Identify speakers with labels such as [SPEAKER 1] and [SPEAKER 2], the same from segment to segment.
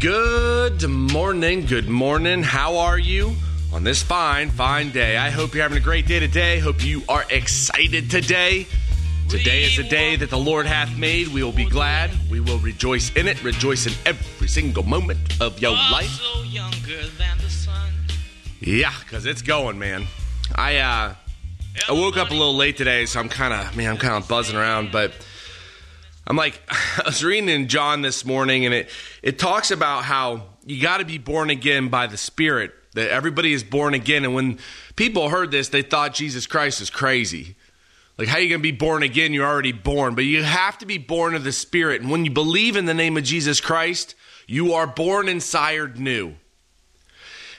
[SPEAKER 1] Good morning, good morning. How are you on this fine, fine day? I hope you're having a great day today. Hope you are excited today. Today is the day that the Lord hath made. We will be glad. We will rejoice in it. Rejoice in every single moment of your life. Yeah, because it's going, man. I uh I woke up a little late today, so I'm kind of man, I'm kind of buzzing around, but I'm like I was reading in John this morning, and it it talks about how you got to be born again by the Spirit. That everybody is born again, and when people heard this, they thought Jesus Christ is crazy. Like, how are you going to be born again? You're already born, but you have to be born of the Spirit. And when you believe in the name of Jesus Christ, you are born and sired new.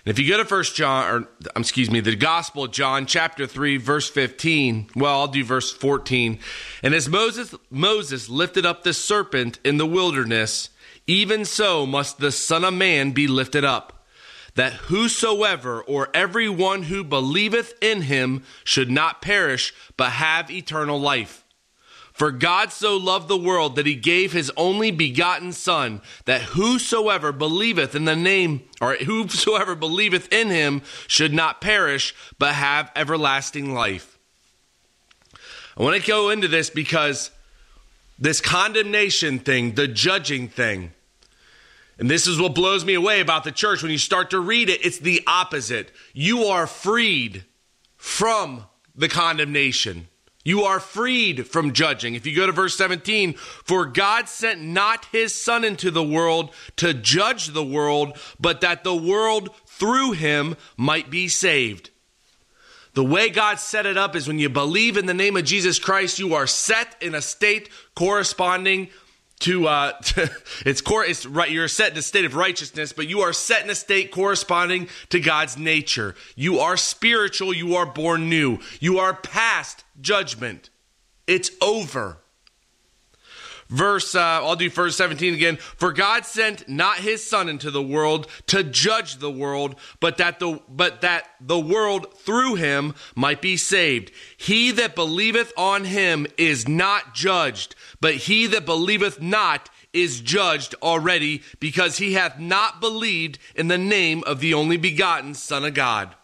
[SPEAKER 1] And if you go to First John, or um, excuse me, the Gospel of John, chapter three, verse fifteen. Well, I'll do verse fourteen. And as Moses Moses lifted up the serpent in the wilderness, even so must the Son of Man be lifted up, that whosoever or every one who believeth in him should not perish, but have eternal life. For God so loved the world that he gave his only begotten Son, that whosoever believeth in the name, or whosoever believeth in him, should not perish, but have everlasting life. I want to go into this because this condemnation thing, the judging thing, and this is what blows me away about the church. When you start to read it, it's the opposite. You are freed from the condemnation. You are freed from judging. If you go to verse 17, for God sent not his Son into the world to judge the world, but that the world through him might be saved. The way God set it up is when you believe in the name of Jesus Christ, you are set in a state corresponding to, uh, to, it's core it's right you're set in a state of righteousness but you are set in a state corresponding to god's nature. You are spiritual you are born new. You are past judgment. It's over verse uh, i'll do verse 17 again. For god sent not his son into the world to judge the world but that the but that the world through him might be saved. He that believeth on him is not judged but he that believeth not is judged already because he hath not believed in the name of the only begotten son of god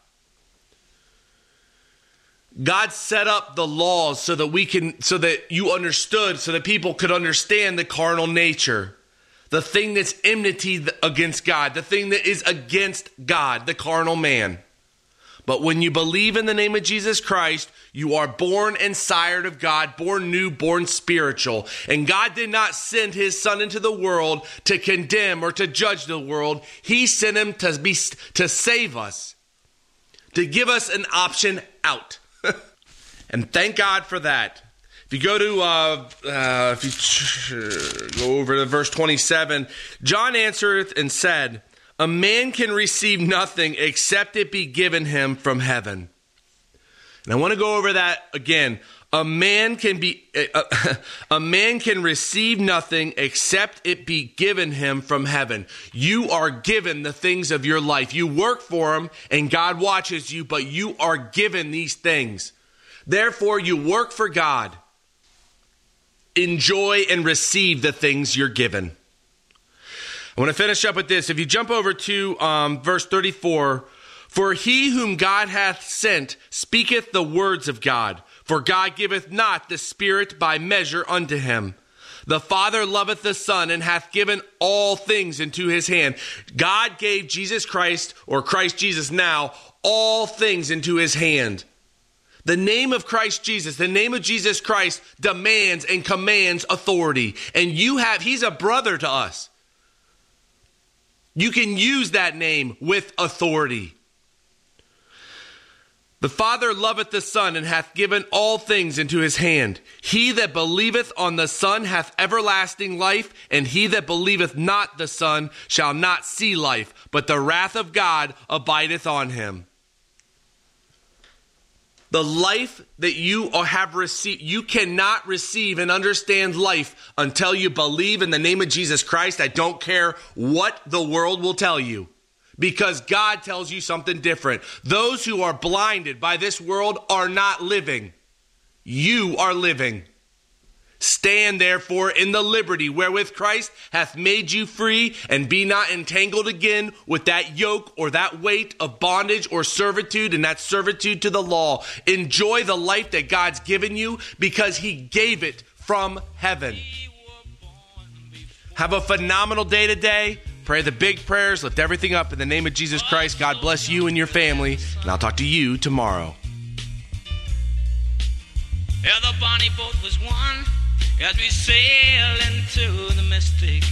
[SPEAKER 1] God set up the laws so that we can, so that you understood, so that people could understand the carnal nature, the thing that's enmity against God, the thing that is against God, the carnal man. But when you believe in the name of Jesus Christ, you are born and sired of God, born new, born spiritual. And God did not send his son into the world to condemn or to judge the world. He sent him to be to save us, to give us an option out. And thank God for that. If you go to, uh, uh, if you go over to verse 27, John answered and said, A man can receive nothing except it be given him from heaven. And I want to go over that again. A man can be a, man can receive nothing except it be given him from heaven. You are given the things of your life. You work for them and God watches you, but you are given these things. Therefore you work for God. Enjoy and receive the things you're given. I want to finish up with this. If you jump over to um, verse 34, for he whom God hath sent speaketh the words of God. For God giveth not the Spirit by measure unto him. The Father loveth the Son and hath given all things into his hand. God gave Jesus Christ, or Christ Jesus now, all things into his hand. The name of Christ Jesus, the name of Jesus Christ demands and commands authority. And you have, he's a brother to us. You can use that name with authority. The Father loveth the Son and hath given all things into his hand. He that believeth on the Son hath everlasting life, and he that believeth not the Son shall not see life, but the wrath of God abideth on him. The life that you have received, you cannot receive and understand life until you believe in the name of Jesus Christ. I don't care what the world will tell you because God tells you something different. Those who are blinded by this world are not living. You are living. Stand therefore in the liberty wherewith Christ hath made you free, and be not entangled again with that yoke or that weight of bondage or servitude, and that servitude to the law. Enjoy the life that God's given you because He gave it from heaven. Have a phenomenal day today. Pray the big prayers, lift everything up in the name of Jesus Christ. God bless you and your family, and I'll talk to you tomorrow.
[SPEAKER 2] Yeah, the bonnie boat was one as we sail into the mystic.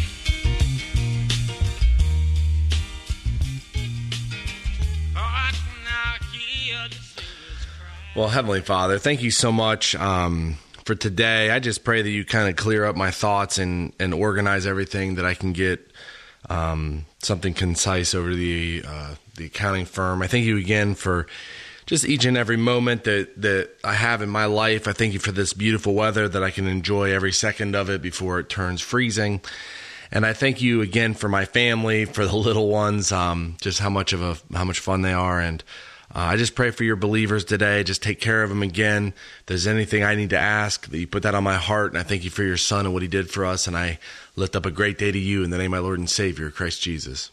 [SPEAKER 1] Well, Heavenly Father, thank you so much um, for today. I just pray that you kind of clear up my thoughts and, and organize everything that I can get um, something concise over the uh, the accounting firm. I thank you again for just each and every moment that that I have in my life. I thank you for this beautiful weather that I can enjoy every second of it before it turns freezing. And I thank you again for my family, for the little ones, um, just how much of a how much fun they are, and uh, I just pray for your believers today. Just take care of them again. If there's anything I need to ask, that you put that on my heart, and I thank you for your Son and what He did for us. And I lift up a great day to you in the name of my Lord and Savior, Christ Jesus.